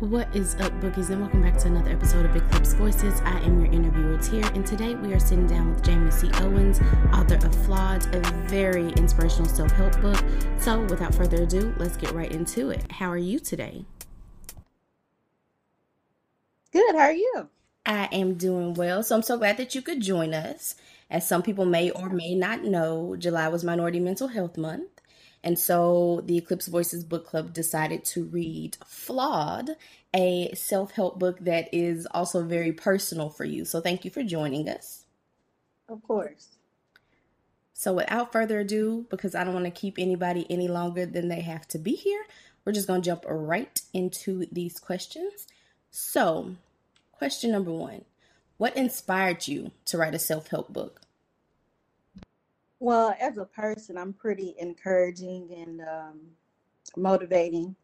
What is up, bookies, and welcome back to another episode of Eclipsed Voices. I am your interviewer, Tier, and today we are sitting down with Jamie C. Owens, author of Flawed, a very inspirational self help book. So, without further ado, let's get right into it. How are you today? Good. How are you? I am doing well. So, I'm so glad that you could join us. As some people may or may not know, July was Minority Mental Health Month. And so the Eclipsed Voices Book Club decided to read Flawed, a self help book that is also very personal for you. So thank you for joining us. Of course. So without further ado, because I don't want to keep anybody any longer than they have to be here, we're just going to jump right into these questions. So, question number one What inspired you to write a self help book? Well, as a person, I'm pretty encouraging and um, motivating,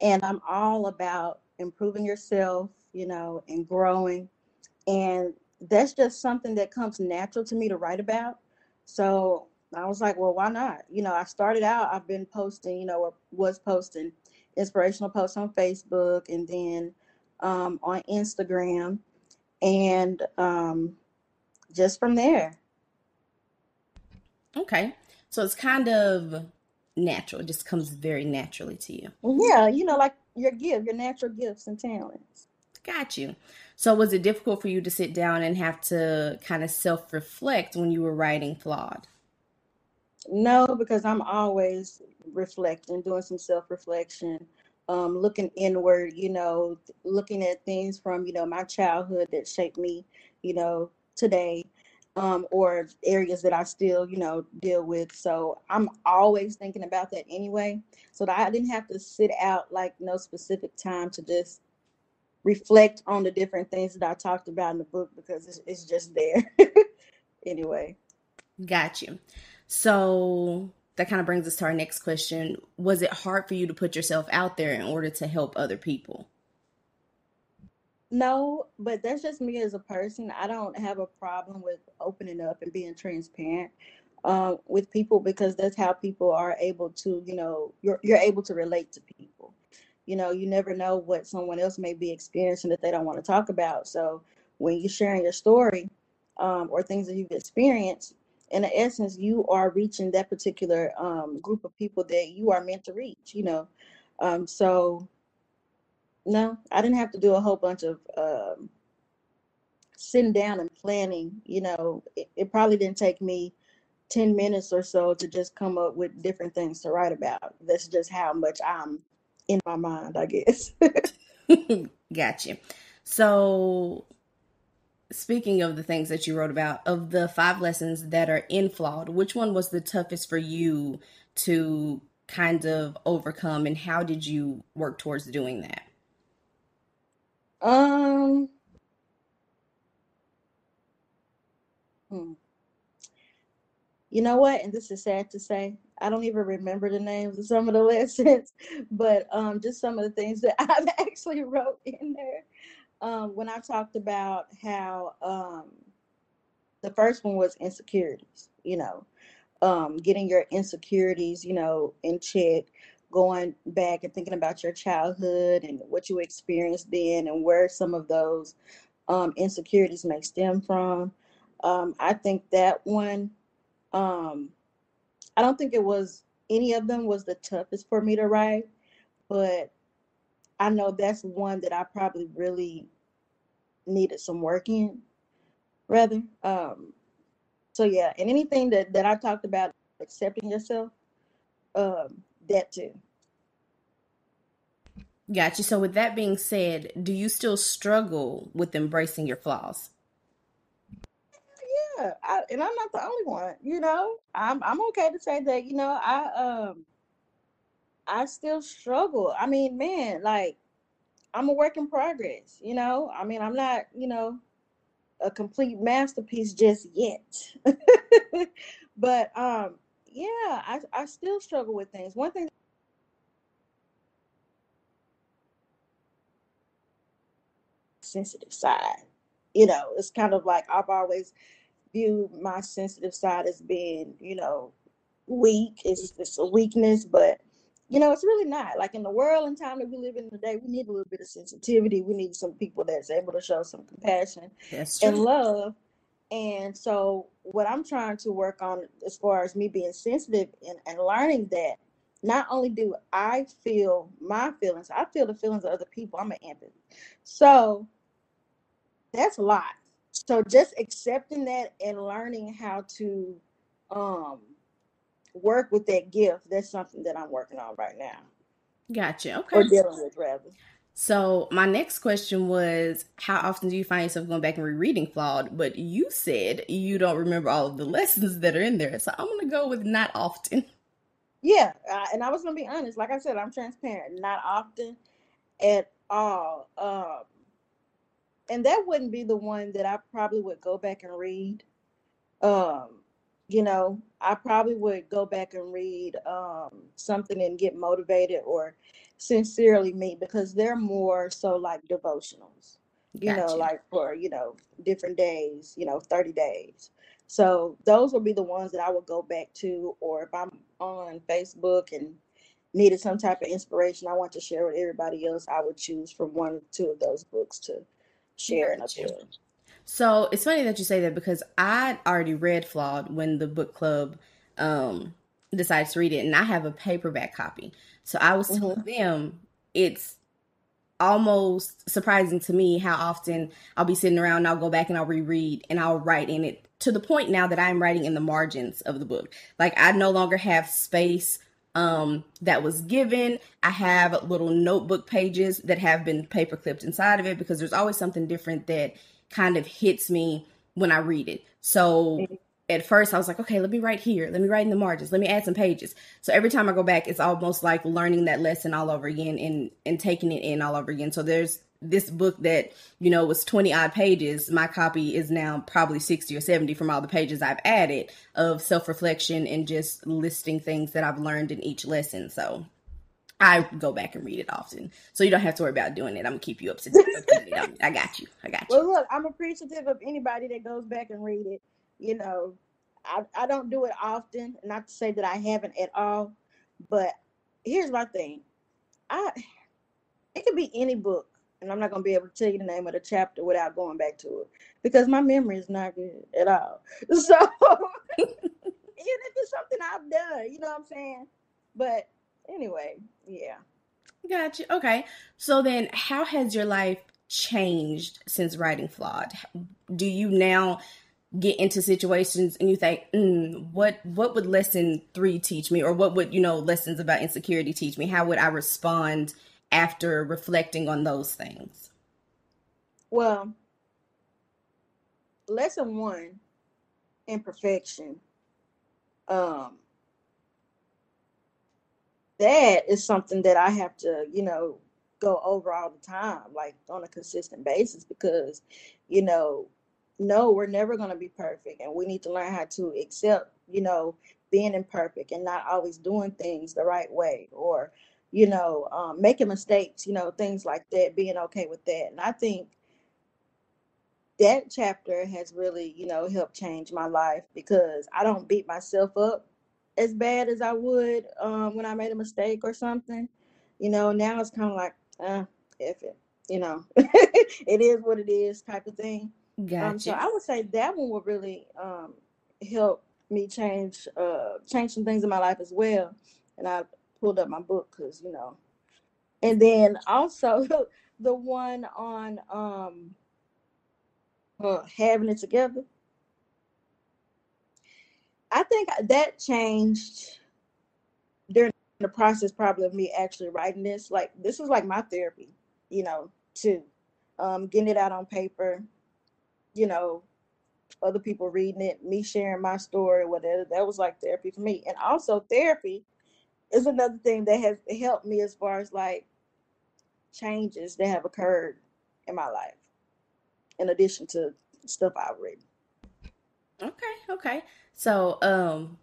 and I'm all about improving yourself, you know, and growing. And that's just something that comes natural to me to write about. So I was like, well, why not? You know, I started out, I've been posting, you know, or was posting inspirational posts on Facebook and then um, on Instagram. And um, just from there, Okay. So it's kind of natural. It just comes very naturally to you. Yeah, you know, like your gift, your natural gifts and talents. Got you. So was it difficult for you to sit down and have to kind of self-reflect when you were writing Flawed? No, because I'm always reflecting, doing some self-reflection, um, looking inward, you know, looking at things from, you know, my childhood that shaped me, you know, today um, or areas that I still, you know, deal with. So I'm always thinking about that anyway. So that I didn't have to sit out like no specific time to just reflect on the different things that I talked about in the book because it's, it's just there. anyway. Got you. So that kind of brings us to our next question. Was it hard for you to put yourself out there in order to help other people? No, but that's just me as a person. I don't have a problem with opening up and being transparent uh, with people because that's how people are able to, you know, you're you're able to relate to people. You know, you never know what someone else may be experiencing that they don't want to talk about. So when you're sharing your story um, or things that you've experienced, in essence, you are reaching that particular um, group of people that you are meant to reach. You know, um, so no, I didn't have to do a whole bunch of um, sitting down and planning. You know, it, it probably didn't take me 10 minutes or so to just come up with different things to write about. That's just how much I'm in my mind, I guess. gotcha. So, speaking of the things that you wrote about, of the five lessons that are in Flawed, which one was the toughest for you to kind of overcome, and how did you work towards doing that? Um, hmm. You know what? And this is sad to say. I don't even remember the names of some of the lessons, but um, just some of the things that I've actually wrote in there. Um, when I talked about how um, the first one was insecurities, you know, um, getting your insecurities, you know, in check going back and thinking about your childhood and what you experienced then and where some of those um, insecurities may stem from. Um, I think that one, um, I don't think it was any of them was the toughest for me to write, but I know that's one that I probably really needed some work in, rather. Um, so yeah, and anything that that I talked about accepting yourself, um, that too. Gotcha. So, with that being said, do you still struggle with embracing your flaws? Yeah, I, and I'm not the only one. You know, I'm I'm okay to say that. You know, I um I still struggle. I mean, man, like I'm a work in progress. You know, I mean, I'm not you know a complete masterpiece just yet. but um, yeah, I I still struggle with things. One thing sensitive side. You know, it's kind of like I've always viewed my sensitive side as being, you know, weak. It's it's a weakness, but you know, it's really not. Like in the world and time that we live in today, we need a little bit of sensitivity. We need some people that's able to show some compassion and love. And so, what I'm trying to work on as far as me being sensitive and, and learning that not only do I feel my feelings, I feel the feelings of other people. I'm an empath. So, that's a lot. So, just accepting that and learning how to um work with that gift, that's something that I'm working on right now. Gotcha. Okay. Or dealing with rather. So my next question was, how often do you find yourself going back and rereading Flawed? But you said you don't remember all of the lessons that are in there, so I'm gonna go with not often. Yeah, uh, and I was gonna be honest. Like I said, I'm transparent. Not often, at all. Um, and that wouldn't be the one that I probably would go back and read. Um, you know, I probably would go back and read um, something and get motivated or sincerely me because they're more so like devotionals, you know, like for, you know, different days, you know, 30 days. So those would be the ones that I would go back to, or if I'm on Facebook and needed some type of inspiration I want to share with everybody else, I would choose from one or two of those books to share and appeal. So it's funny that you say that because I already read Flawed when the book club um, decided to read it, and I have a paperback copy. So I was telling mm-hmm. them it's almost surprising to me how often I'll be sitting around and I'll go back and I'll reread and I'll write in it to the point now that I'm writing in the margins of the book. Like I no longer have space um, that was given. I have little notebook pages that have been paper clipped inside of it because there's always something different that kind of hits me when I read it. So mm-hmm. At first I was like, okay, let me write here. Let me write in the margins. Let me add some pages. So every time I go back, it's almost like learning that lesson all over again and and taking it in all over again. So there's this book that you know was 20 odd pages my copy is now probably 60 or 70 from all the pages i've added of self-reflection and just listing things that i've learned in each lesson so I go back and read it often, so you don't have to worry about doing it. I'm gonna keep you up to date. I got you. I got you. Well, look, I'm appreciative of anybody that goes back and read it. You know, I I don't do it often, not to say that I haven't at all, but here's my thing. I it could be any book, and I'm not gonna be able to tell you the name of the chapter without going back to it because my memory is not good at all. So even if it's something I've done, you know what I'm saying? But anyway, yeah. Gotcha. Okay. So then, how has your life changed since writing Flawed? Do you now get into situations and you think, mm, what what would lesson three teach me, or what would you know lessons about insecurity teach me? How would I respond after reflecting on those things? Well, lesson one, imperfection. Um, that is something that I have to, you know, go over all the time, like on a consistent basis, because, you know, no, we're never going to be perfect. And we need to learn how to accept, you know, being imperfect and not always doing things the right way or, you know, um, making mistakes, you know, things like that, being okay with that. And I think that chapter has really, you know, helped change my life because I don't beat myself up as bad as I would um, when I made a mistake or something. You know, now it's kind of like, uh, if it, you know, it is what it is type of thing. Gotcha. Um, so I would say that one will really um, help me change uh, change some things in my life as well. And I pulled up my book because you know, and then also the one on um, uh, having it together. I think that changed during the process, probably of me actually writing this. Like this was like my therapy, you know, too. Um, getting it out on paper, you know, other people reading it, me sharing my story, whatever. That was like therapy for me. And also therapy is another thing that has helped me as far as like changes that have occurred in my life, in addition to stuff I've written. Okay, okay. So, um,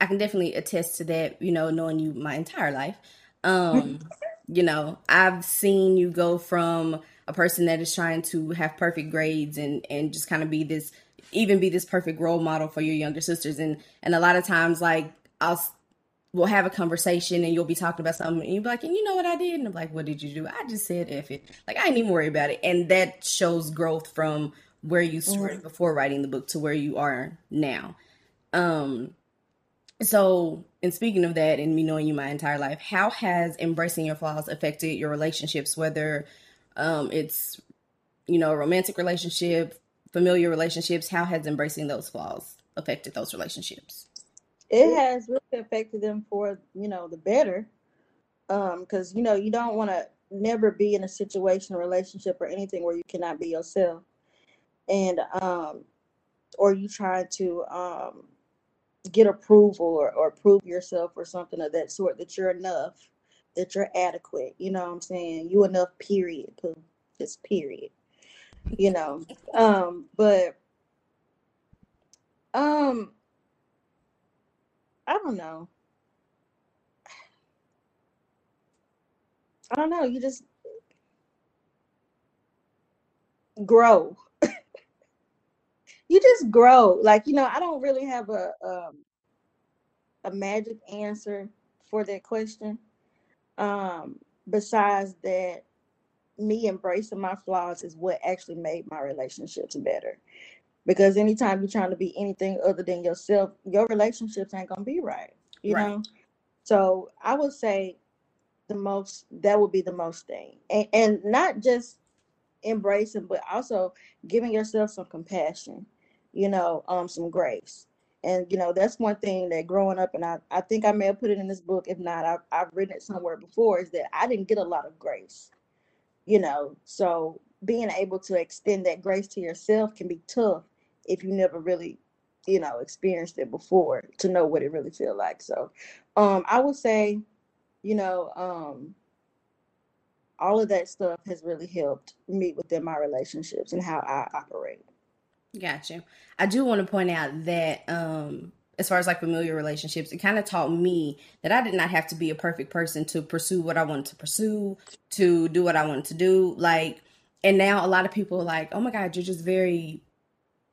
I can definitely attest to that, you know, knowing you my entire life. Um, you know, I've seen you go from a person that is trying to have perfect grades and and just kind of be this even be this perfect role model for your younger sisters and and a lot of times like I'll we'll have a conversation and you'll be talking about something and you'll be like, and you know what I did? And I'm like, what did you do? I just said F it. Like, I ain't even worry about it. And that shows growth from where you started mm-hmm. before writing the book to where you are now. Um, so, in speaking of that and me knowing you my entire life, how has embracing your flaws affected your relationships, whether um, it's, you know, romantic relationship, familiar relationships? How has embracing those flaws affected those relationships? it has really affected them for you know the better um because you know you don't want to never be in a situation or relationship or anything where you cannot be yourself and um or you trying to um get approval or, or prove yourself or something of that sort that you're enough that you're adequate you know what i'm saying you enough period just period you know um but um I don't know. I don't know. You just grow. you just grow. Like you know, I don't really have a um, a magic answer for that question. Um, besides that, me embracing my flaws is what actually made my relationships better because anytime you're trying to be anything other than yourself, your relationships ain't gonna be right. You right. know. So I would say the most that would be the most thing, and, and not just embracing, but also giving yourself some compassion. You know, um, some grace. And you know that's one thing that growing up, and I, I think I may have put it in this book. If not, I've, I've written it somewhere before. Is that I didn't get a lot of grace, you know. So being able to extend that grace to yourself can be tough if you never really you know experienced it before to know what it really feel like so um i would say you know um all of that stuff has really helped me within my relationships and how i operate gotcha. I do want to point out that um as far as like familiar relationships, it kind of taught me that I did not have to be a perfect person to pursue what I wanted to pursue, to do what I wanted to do. Like, and now a lot of people are like, oh my God, you're just very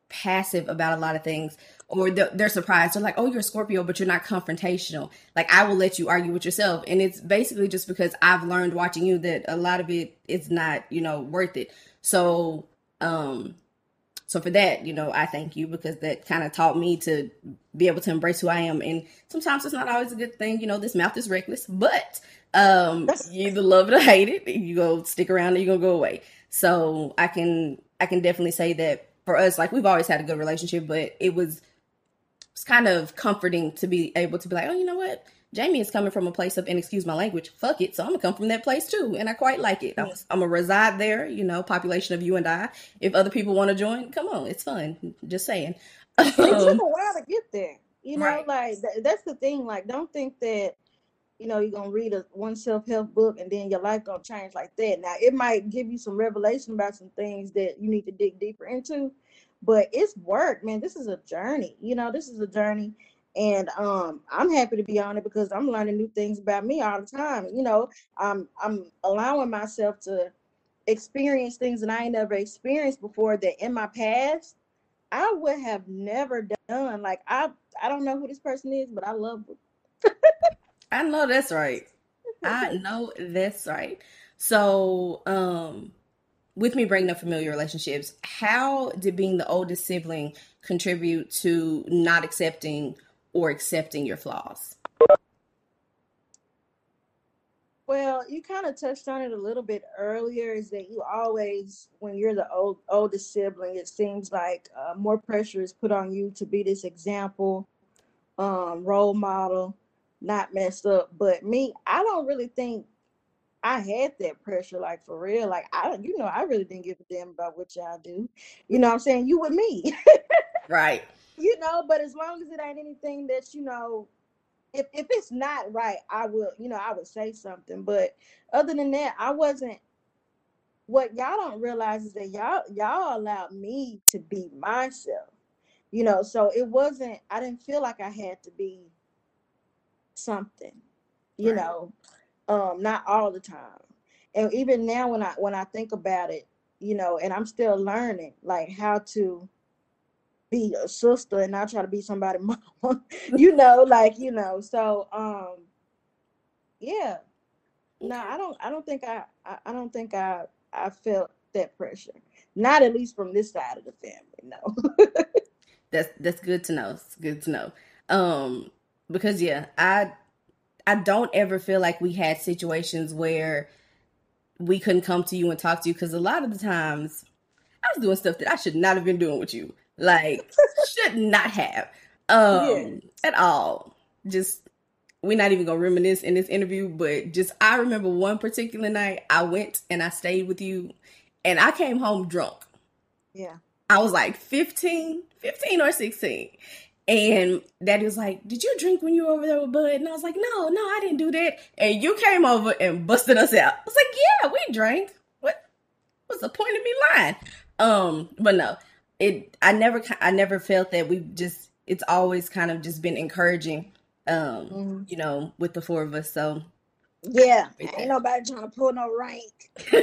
passive about a lot of things or they're surprised. They're like oh you're a scorpio but you're not confrontational. Like i will let you argue with yourself and it's basically just because i've learned watching you that a lot of it is not you know worth it. So um so for that you know i thank you because that kind of taught me to be able to embrace who i am. And sometimes it's not always a good thing. You know this mouth is reckless but um you either love it or hate it. You go stick around or you gonna go away. So i can i can definitely say that for us, like we've always had a good relationship, but it was it's kind of comforting to be able to be like, oh, you know what? Jamie is coming from a place of, and excuse my language, fuck it. So I'm gonna come from that place too, and I quite like it. I'm, I'm gonna reside there. You know, population of you and I. If other people want to join, come on, it's fun. Just saying. it took a um, while to get there. You know, right. like th- that's the thing. Like, don't think that you know, you're gonna read a one self-help book and then your life gonna change like that. Now it might give you some revelation about some things that you need to dig deeper into, but it's work, man. This is a journey, you know, this is a journey. And um, I'm happy to be on it because I'm learning new things about me all the time. You know, I'm I'm allowing myself to experience things that I ain't never experienced before that in my past I would have never done. Like I I don't know who this person is, but I love I know that's right. I know that's right. So, um, with me bringing up familiar relationships, how did being the oldest sibling contribute to not accepting or accepting your flaws? Well, you kind of touched on it a little bit earlier. Is that you always, when you're the old oldest sibling, it seems like uh, more pressure is put on you to be this example, um, role model, not messed up. But me, I don't really think I had that pressure, like for real. Like I, you know, I really didn't give a damn about what y'all do. You know, what I'm saying you with me, right? You know, but as long as it ain't anything that you know, if if it's not right, I will, you know, I would say something. But other than that, I wasn't. What y'all don't realize is that y'all y'all allowed me to be myself. You know, so it wasn't. I didn't feel like I had to be something, you right. know, um, not all the time. And even now when I when I think about it, you know, and I'm still learning like how to be a sister and not try to be somebody mama. you know, like you know. So um, yeah. No, I don't. I don't think I. I, I don't think I. I felt that pressure. Not at least from this side of the family. No. that's that's good to know. It's good to know. Um, because yeah, I I don't ever feel like we had situations where we couldn't come to you and talk to you because a lot of the times I was doing stuff that I should not have been doing with you. Like should not have. Um yeah. at all. Just we're not even gonna reminisce in this interview, but just I remember one particular night I went and I stayed with you and I came home drunk. Yeah. I was like 15, 15 or 16. And daddy was like, Did you drink when you were over there with Bud? And I was like, No, no, I didn't do that. And you came over and busted us out. I was like, Yeah, we drank. What what's the point of me lying? Um, but no, it I never I never felt that we just it's always kind of just been encouraging um, mm-hmm. you know, with the four of us. So yeah, ain't nobody trying to pull no rank.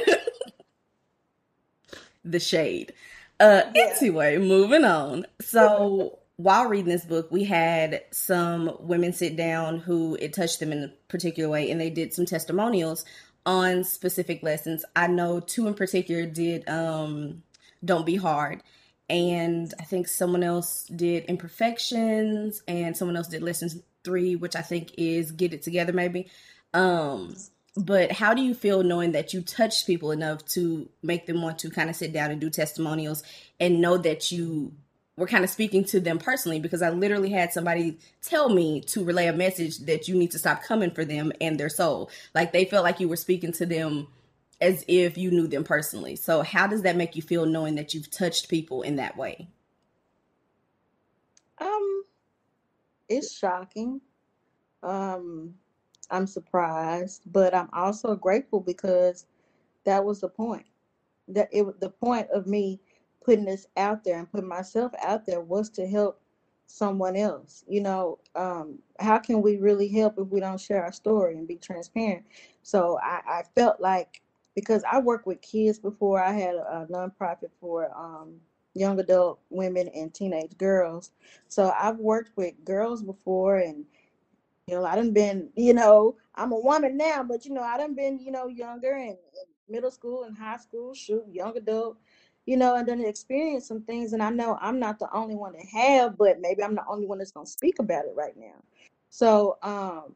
the shade. Uh yeah. anyway, moving on. So while reading this book, we had some women sit down who it touched them in a particular way, and they did some testimonials on specific lessons. I know two in particular did um, Don't Be Hard, and I think someone else did Imperfections, and someone else did Lessons Three, which I think is Get It Together, maybe. Um, but how do you feel knowing that you touched people enough to make them want to kind of sit down and do testimonials and know that you were kind of speaking to them personally because I literally had somebody tell me to relay a message that you need to stop coming for them and their soul. Like they felt like you were speaking to them as if you knew them personally. So how does that make you feel knowing that you've touched people in that way? Um it's shocking. Um I'm surprised, but I'm also grateful because that was the point. That it the point of me putting this out there and putting myself out there was to help someone else. You know, um, how can we really help if we don't share our story and be transparent? So I, I felt like because I worked with kids before, I had a, a nonprofit for um, young adult women and teenage girls. So I've worked with girls before and you know, I done been, you know, I'm a woman now, but you know, I done been, you know, younger and middle school and high school, shoot, young adult, you know, and then experience some things. And I know I'm not the only one to have, but maybe I'm the only one that's gonna speak about it right now. So um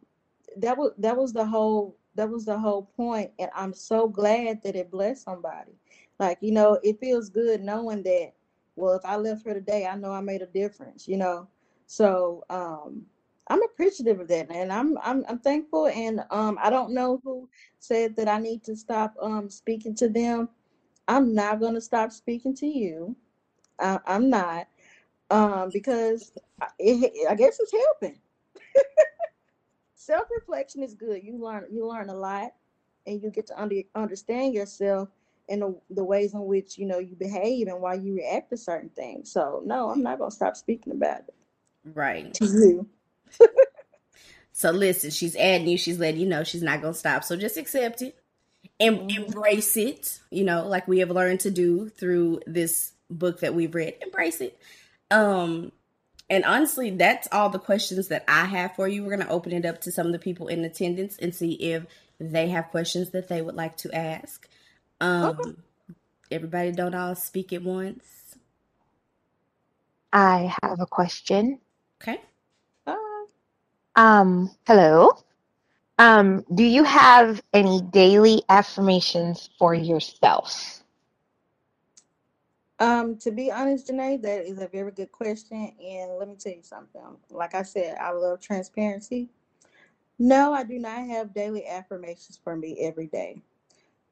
that was that was the whole that was the whole point, and I'm so glad that it blessed somebody. Like you know, it feels good knowing that. Well, if I left her today, I know I made a difference. You know, so um, I'm appreciative of that, and I'm I'm I'm thankful. And um, I don't know who said that I need to stop um speaking to them, I'm not going to stop speaking to you. I, I'm not, um, because it, I guess it's helping. Self reflection is good. You learn you learn a lot, and you get to under, understand yourself and the, the ways in which you know you behave and why you react to certain things. So no, I'm not going to stop speaking about it. Right. To you. so listen, she's adding you. She's letting you know she's not going to stop. So just accept it em- mm-hmm. embrace it, you know, like we have learned to do through this book that we've read. Embrace it. Um, and honestly, that's all the questions that I have for you. We're going to open it up to some of the people in attendance and see if they have questions that they would like to ask. Um, okay. Everybody don't all speak at once. I have a question. Okay. Uh, um, hello. Um, do you have any daily affirmations for yourself? Um, to be honest, Janae, that is a very good question. And let me tell you something. Like I said, I love transparency. No, I do not have daily affirmations for me every day.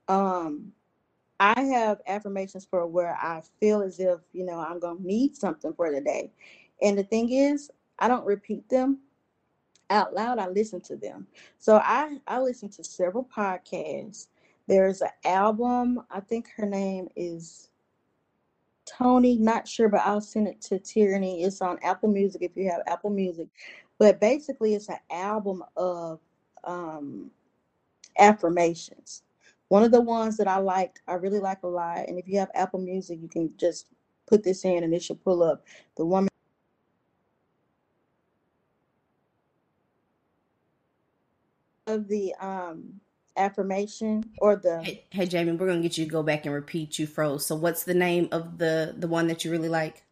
Um, I have affirmations for where I feel as if, you know, I'm going to need something for the day. And the thing is, I don't repeat them out loud, I listen to them. So I I listen to several podcasts. There's an album. I think her name is Tony. Not sure, but I'll send it to Tyranny. It's on Apple Music if you have Apple Music. But basically, it's an album of um, affirmations. One of the ones that I like, I really like a lot. And if you have Apple Music, you can just put this in and it should pull up the woman of the um affirmation or the Hey, hey Jamie, we're gonna get you to go back and repeat. You froze. So what's the name of the the one that you really like?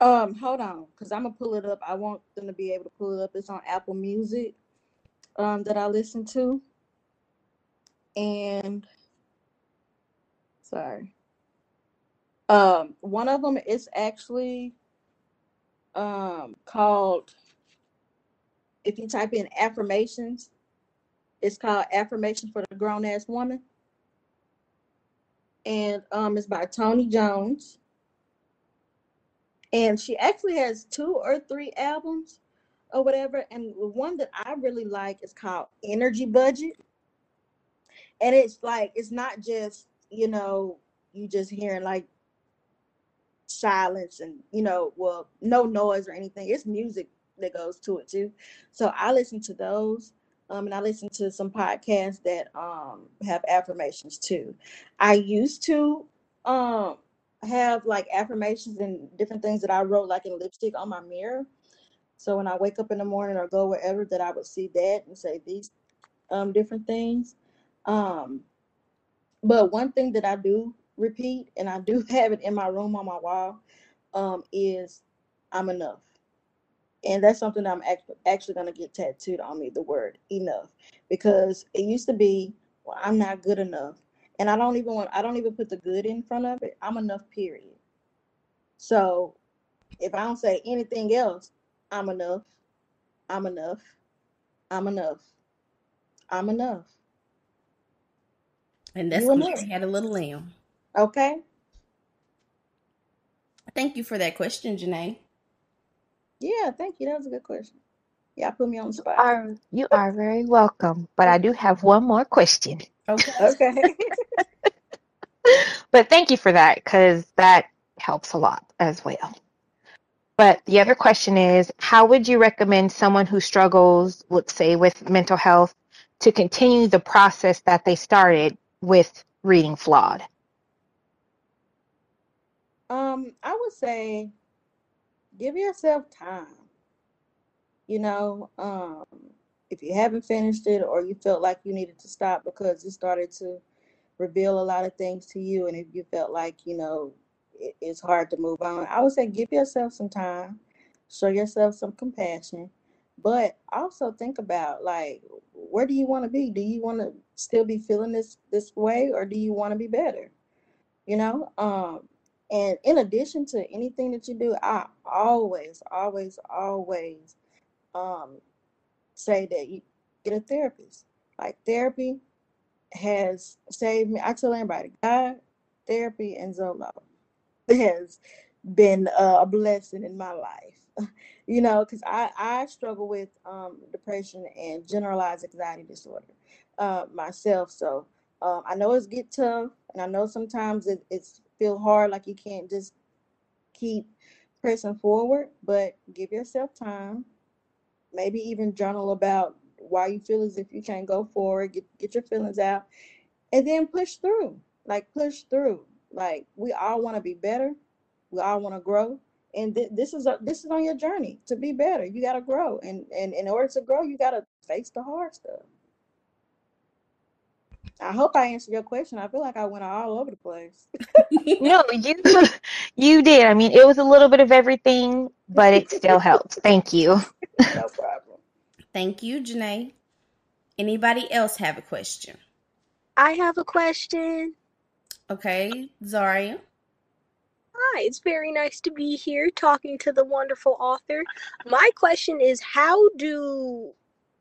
um hold on because i'm gonna pull it up i want them to be able to pull it up it's on apple music um that i listen to and sorry um one of them is actually um called if you type in affirmations it's called affirmation for the grown ass woman. And um it's by tony jones. And she actually has two or three albums or whatever. And the one that i really like is called energy budget. And it's like it's not just you know you just hearing like silence and you know well no noise or anything. It's music that goes to it too. So i listen to those um and i listen to some podcasts that um have affirmations too. I used to um have like affirmations and different things that i wrote like in lipstick on my mirror. So when i wake up in the morning or go wherever that i would see that and say these um different things. Um but one thing that i do repeat and i do have it in my room on my wall um is i'm enough and that's something i'm actually actually going to get tattooed on me the word enough. Because it used to be well i'm not good enough. And i don't even want i don't even put the good in front of it. I'm enough period. So if i don't say anything else i'm enough. I'm enough. I'm enough. I'm enough. And that's when. Mary had a little lamb. okay. Thank you for that question, Janae. Yeah thank you that was a good question yeah put me on the spot Are you are very welcome, but I do have one more question. Okay. okay But thank you for that because that helps a lot as well. But the other question is, how would you recommend someone who struggles, let's say, with mental health to continue the process that they started with reading flawed? um i would say give yourself time you know um if you haven't finished it or you felt like you needed to stop because it started to reveal a lot of things to you and if you felt like you know it, it's hard to move on i would say give yourself some time show yourself some compassion but also think about like where do you want to be? Do you want to still be feeling this this way or do you want to be better? You know um and in addition to anything that you do i always always always um say that you get a therapist like therapy has saved me. I tell everybody, God, therapy, and Zolo has been a blessing in my life. you know, because I I struggle with um, depression and generalized anxiety disorder uh, myself. So um, I know it's get tough, and I know sometimes it, it's feel hard, like you can't just keep pressing forward. But give yourself time. Maybe even journal about why you feel as if you can't go forward. Get get your feelings out and then push through like push through like we all want to be better we all want to grow and th- this is a, this is on your journey to be better you got to grow and and in order to grow you got to face the hard stuff i hope i answered your question i feel like i went all over the place No, you you did. I mean, it was a little bit of everything, but it still helped. Thank you. no problem Thank you, Janae. Anybody else have a question? I have a question. Okay, Zaria. Hi, it's very nice to be here talking to the wonderful author. My question is how do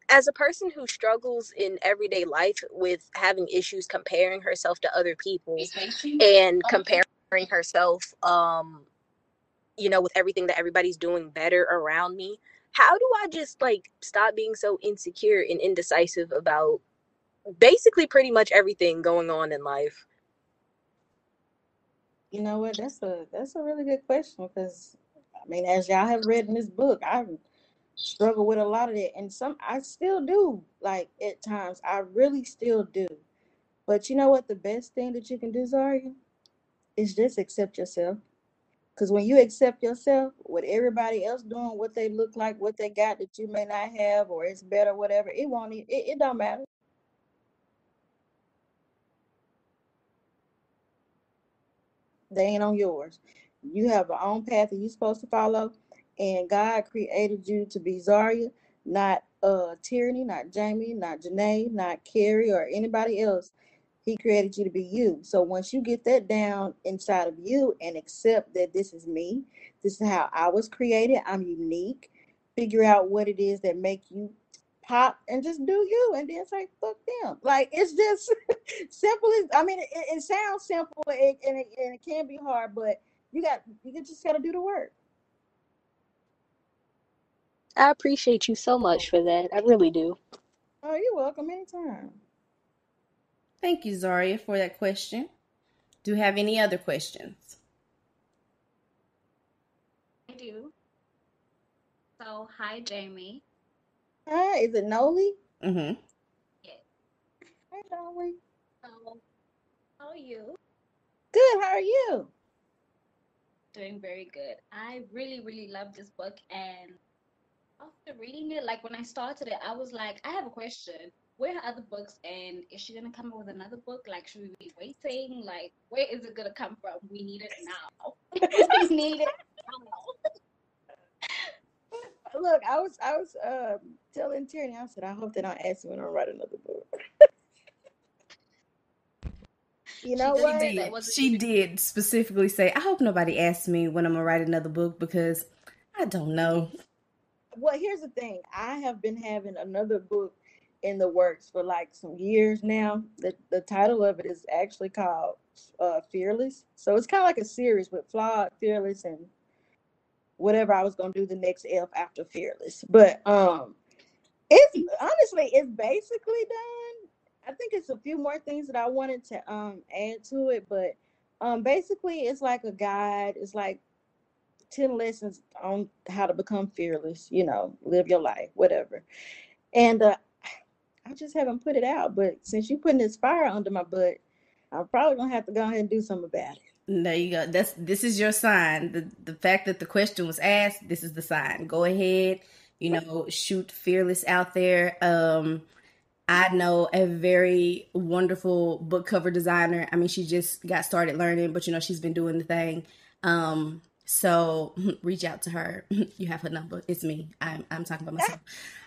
as a person who struggles in everyday life with having issues comparing herself to other people and comparing herself um you know with everything that everybody's doing better around me, how do I just like stop being so insecure and indecisive about basically pretty much everything going on in life? you know what that's a that's a really good question because i mean as y'all have read in this book i struggle with a lot of that and some i still do like at times i really still do but you know what the best thing that you can do zaria is just accept yourself Because when you accept yourself, with everybody else doing what they look like, what they got that you may not have, or it's better, whatever, it won't. It, it don't matter. They ain't on yours. You have your own path that you're supposed to follow, and God created you to be Zaria, not uh Tyranny, not Jamie, not Janae, not Carrie, or anybody else. He created you to be you. So once you get that down inside of you and accept that this is me, this is how I was created, I'm unique. Figure out what it is that make you pop and just do you and then say fuck them like it's just simple as i mean it, it sounds simple and, and, it, and it can be hard but you got you just got to do the work I appreciate you so much for that. I really do. oh you're welcome anytime Thank you, Zaria, for that question. Do you have any other questions? I do. So, hi, Jamie. hi is it noli Mm-hmm. Yeah. hi noli So, how are you? good how are you Doing very good. I really, really love this book, and after reading it, like when I started it, I was like, I have a question. Where are other books, and is she gonna come up with another book? Like, should we be waiting? Like, where is it gonna come from? We need it now. we need it now. look i was i was um telling Tierney, i said i hope they don't ask me when i write another book you know did what Did. She did specifically say, I hope nobody asks me when I'm gonna write another book because I don't know. Well here's the thing. I have been having another book in the works for like some years now. The the title of it is actually called uh fearless. So it's kind of like a series with flawed fearless and whatever i was to do the next f after fearless. But um it's honestly it's basically done. I think it's a few more things that i wanted to um add to it but um basically it's like a guide. It's like 10 lessons on how to become fearless, you know, live your life, whatever. And uh, I just haven't put it out. But since you're putting this fire under my butt, I'm probably gonna have to go ahead and do something about it. There you go. That's this is your sign. The the fact that the question was asked, this is the sign. Go ahead, you know, shoot fearless out there. Um I know a very wonderful book cover designer. I mean, she just got started learning, but you know, she's been doing the thing. Um so reach out to her. You have her number. It's me. I'm I'm talking about myself.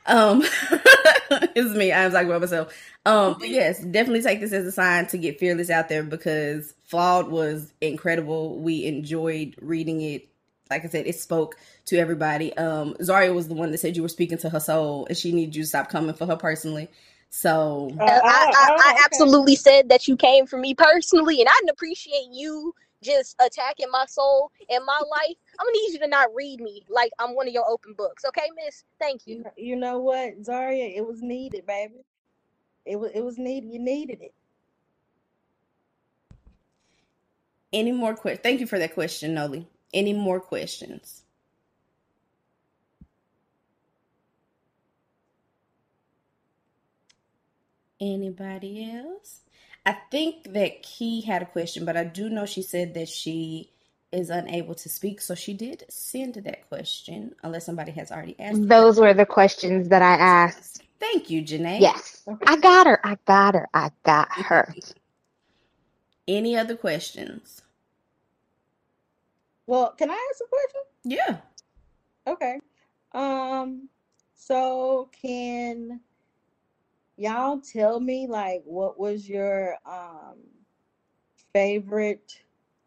Um it's me. I'm talking about myself. Um but yes, definitely take this as a sign to get fearless out there because Flawed was incredible. We enjoyed reading it. Like I said, it spoke to everybody. Um Zaria was the one that said you were speaking to her soul and she needs you to stop coming for her personally. So Uh, I, oh, I, oh, I okay. absolutely said that you came for me personally, and I didn't appreciate you just attacking my soul and my life. I'm gonna need you to not read me like I'm one of your open books, okay, Miss? Thank You you. know, what, Zaria? It was needed, baby. It was it was needed. You needed it. any more questions? Thank you for that question, Noli. Any more questions? Anybody else? I think that Key had a question, but I do know she said that she is unable to speak, so she did send that question, unless somebody has already asked her. Those were the questions that I asked. Thank you, Janae. Yes. Okay. I got her. I got her. I got her. Any other questions? Well, can I ask a question? Yeah. Okay. Um, so can y'all tell me like what was your um favorite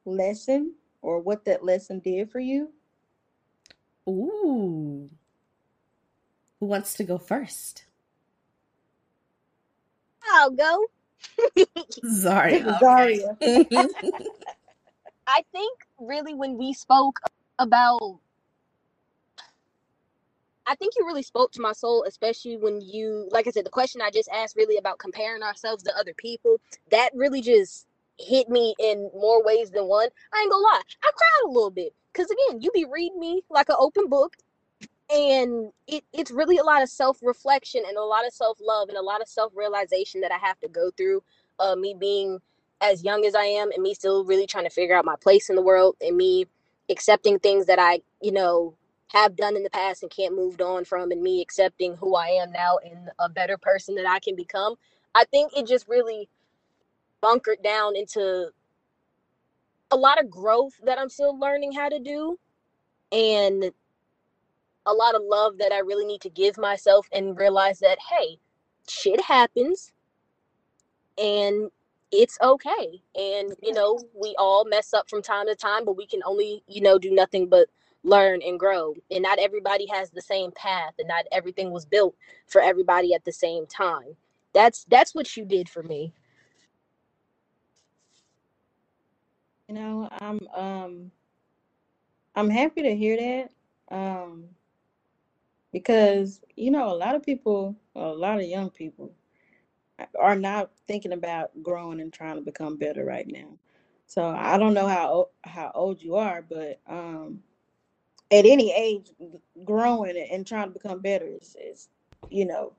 lesson or what that lesson did for you? Ooh. Who wants to go first? I'll go. Zaria. This is Zaria. I think really when we spoke about I think you really spoke to my soul, especially when you, like I said, the question I just asked really about comparing ourselves to other people. That really just hit me in more ways than one. I ain't gonna lie, I cried a little bit because again, you be reading me like an open book, and it, it's really a lot of self reflection and a lot of self love and a lot of self realization that I have to go through. Uh, me being as young as I am and me still really trying to figure out my place in the world and me accepting things that I, you know, have done in the past and can't move on from and me accepting who I am now and a better person that I can become. I think it just really bunkered down into a lot of growth that I'm still learning how to do and a lot of love that I really need to give myself and realize that hey, shit happens and it's okay. And you know, we all mess up from time to time, but we can only, you know, do nothing but learn and grow. And not everybody has the same path and not everything was built for everybody at the same time. That's that's what you did for me. You know, I'm um I'm happy to hear that. Um because you know a lot of people, a lot of young people are not thinking about growing and trying to become better right now. So I don't know how how old you are, but um at any age growing and trying to become better is, is you know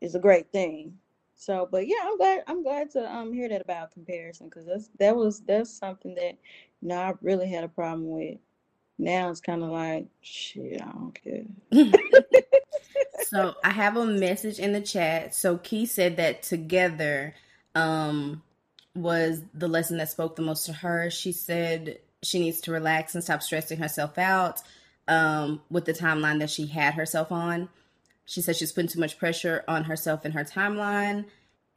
is a great thing. So, but yeah, I'm glad I'm glad to um hear that about comparison because that's that was that's something that you know I really had a problem with. Now it's kind of like shit, I don't care. so I have a message in the chat. So Key said that together um was the lesson that spoke the most to her. She said she needs to relax and stop stressing herself out um, with the timeline that she had herself on. She says she's putting too much pressure on herself and her timeline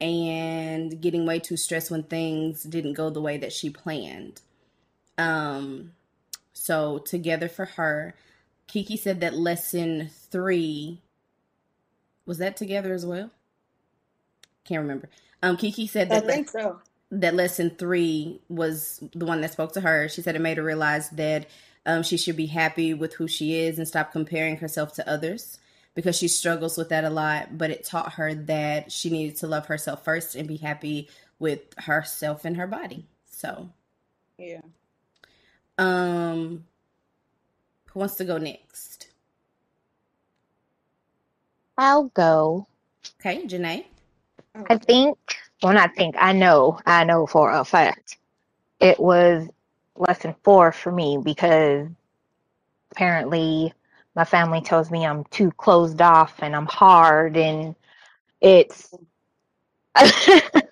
and getting way too stressed when things didn't go the way that she planned. Um, so, together for her, Kiki said that lesson three was that together as well? Can't remember. Um, Kiki said that. I think so. That lesson three was the one that spoke to her. She said it made her realize that um, she should be happy with who she is and stop comparing herself to others because she struggles with that a lot. But it taught her that she needed to love herself first and be happy with herself and her body. So, yeah. Um, who wants to go next? I'll go. Okay, Janae. I think, well, not think, I know, I know for a fact. It was lesson four for me because apparently my family tells me I'm too closed off and I'm hard and it's it's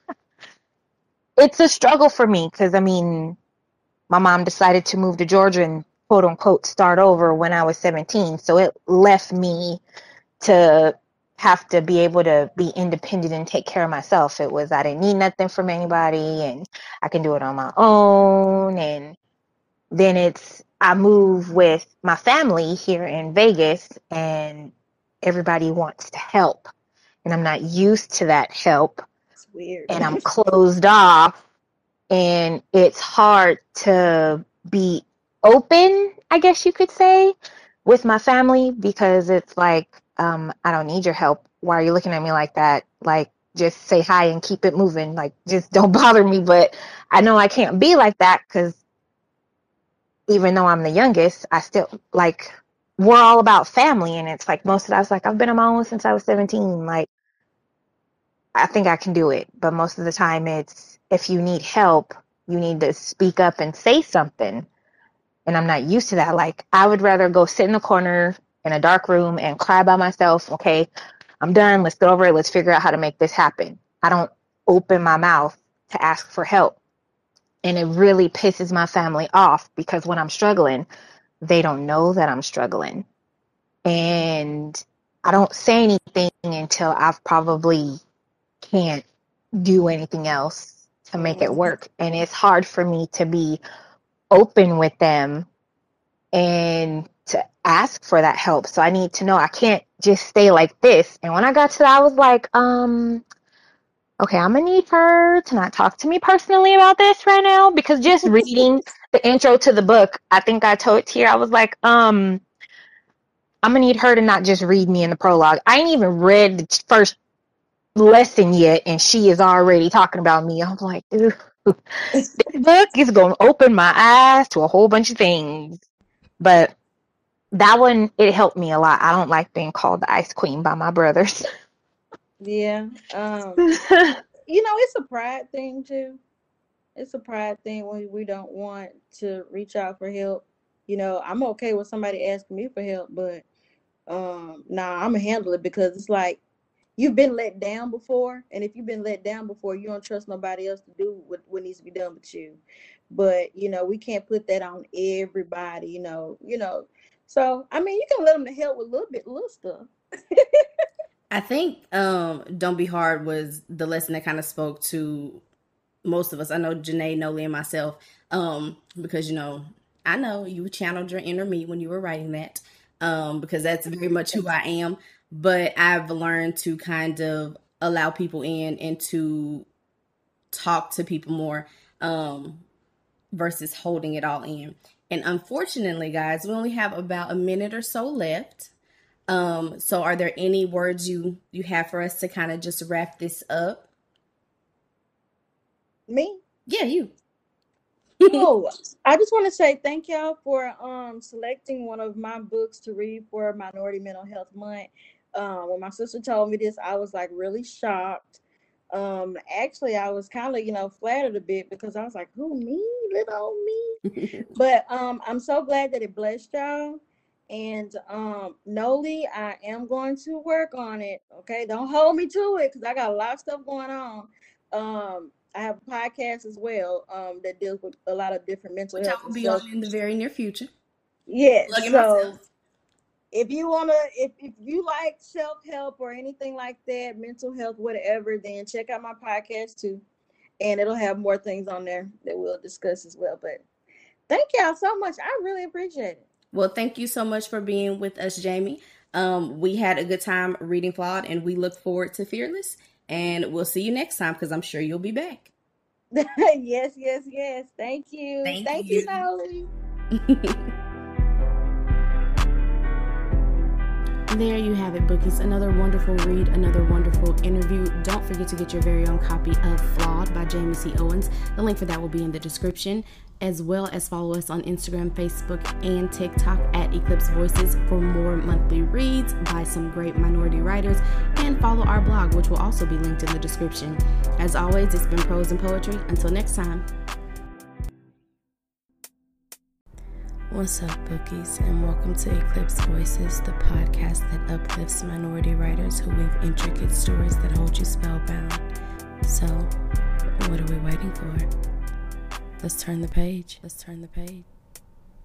a struggle for me because I mean my mom decided to move to Georgia and quote unquote start over when I was 17 so it left me to have to be able to be independent and take care of myself. It was I didn't need nothing from anybody and I can do it on my own and then it's I move with my family here in Vegas and everybody wants to help and I'm not used to that help. It's weird. And I'm closed off and it's hard to be open, I guess you could say, with my family because it's like um, I don't need your help. Why are you looking at me like that? Like, just say hi and keep it moving. Like, just don't bother me. But I know I can't be like that because even though I'm the youngest, I still like we're all about family, and it's like most of us like I've been on my own since I was 17. Like, I think I can do it, but most of the time it's if you need help, you need to speak up and say something. And I'm not used to that. Like, I would rather go sit in the corner in a dark room and cry by myself. Okay, I'm done. Let's get over it. Let's figure out how to make this happen. I don't open my mouth to ask for help. And it really pisses my family off because when I'm struggling, they don't know that I'm struggling. And I don't say anything until I've probably can't do anything else to make it work. And it's hard for me to be open with them and to ask for that help. So I need to know I can't just stay like this. And when I got to that, I was like, um, okay, I'm gonna need her to not talk to me personally about this right now because just reading the intro to the book, I think I told here, I was like, um, I'm gonna need her to not just read me in the prologue. I ain't even read the first lesson yet, and she is already talking about me. I'm like, this book is gonna open my eyes to a whole bunch of things. But that one it helped me a lot. I don't like being called the ice queen by my brothers. Yeah. Um you know, it's a pride thing too. It's a pride thing when we don't want to reach out for help. You know, I'm okay with somebody asking me for help, but um, nah, I'm gonna handle it because it's like you've been let down before, and if you've been let down before, you don't trust nobody else to do what, what needs to be done but you. But you know, we can't put that on everybody. You know, you know. So I mean, you can let them to help with a little bit, little stuff. I think um, "Don't Be Hard" was the lesson that kind of spoke to most of us. I know Janae, Noli, and myself, um, because you know, I know you channeled your inner me when you were writing that, um, because that's very much who I am. But I've learned to kind of allow people in and to talk to people more um, versus holding it all in. And unfortunately, guys, we only have about a minute or so left. Um, so are there any words you you have for us to kind of just wrap this up? Me? Yeah, you. oh, I just want to say thank y'all for um selecting one of my books to read for Minority Mental Health Month. Um, when my sister told me this, I was like really shocked. Um, actually, I was kind of you know flattered a bit because I was like, "Who me, little me?" but um, I'm so glad that it blessed y'all. And um, Noli, I am going to work on it. Okay, don't hold me to it because I got a lot of stuff going on. Um, I have a podcast as well um, that deals with a lot of different mental Which health. I will be on in the very near future. Yes. Plugging so myself. If you wanna, if if you like self help or anything like that, mental health, whatever, then check out my podcast too, and it'll have more things on there that we'll discuss as well. But thank y'all so much. I really appreciate it. Well, thank you so much for being with us, Jamie. Um, we had a good time reading Flawed, and we look forward to Fearless. And we'll see you next time because I'm sure you'll be back. yes, yes, yes. Thank you. Thank Thank, you. you, Noli. There you have it, bookies. Another wonderful read, another wonderful interview. Don't forget to get your very own copy of Flawed by Jamie C. Owens. The link for that will be in the description, as well as follow us on Instagram, Facebook, and TikTok at Eclipsed Voices for more monthly reads by some great minority writers, and follow our blog, which will also be linked in the description. As always, it's been prose and poetry. Until next time. What's up, bookies, and welcome to Eclipsed Voices, the podcast that uplifts minority writers who weave intricate stories that hold you spellbound. So, what are we waiting for? Let's turn the page. Let's turn the page.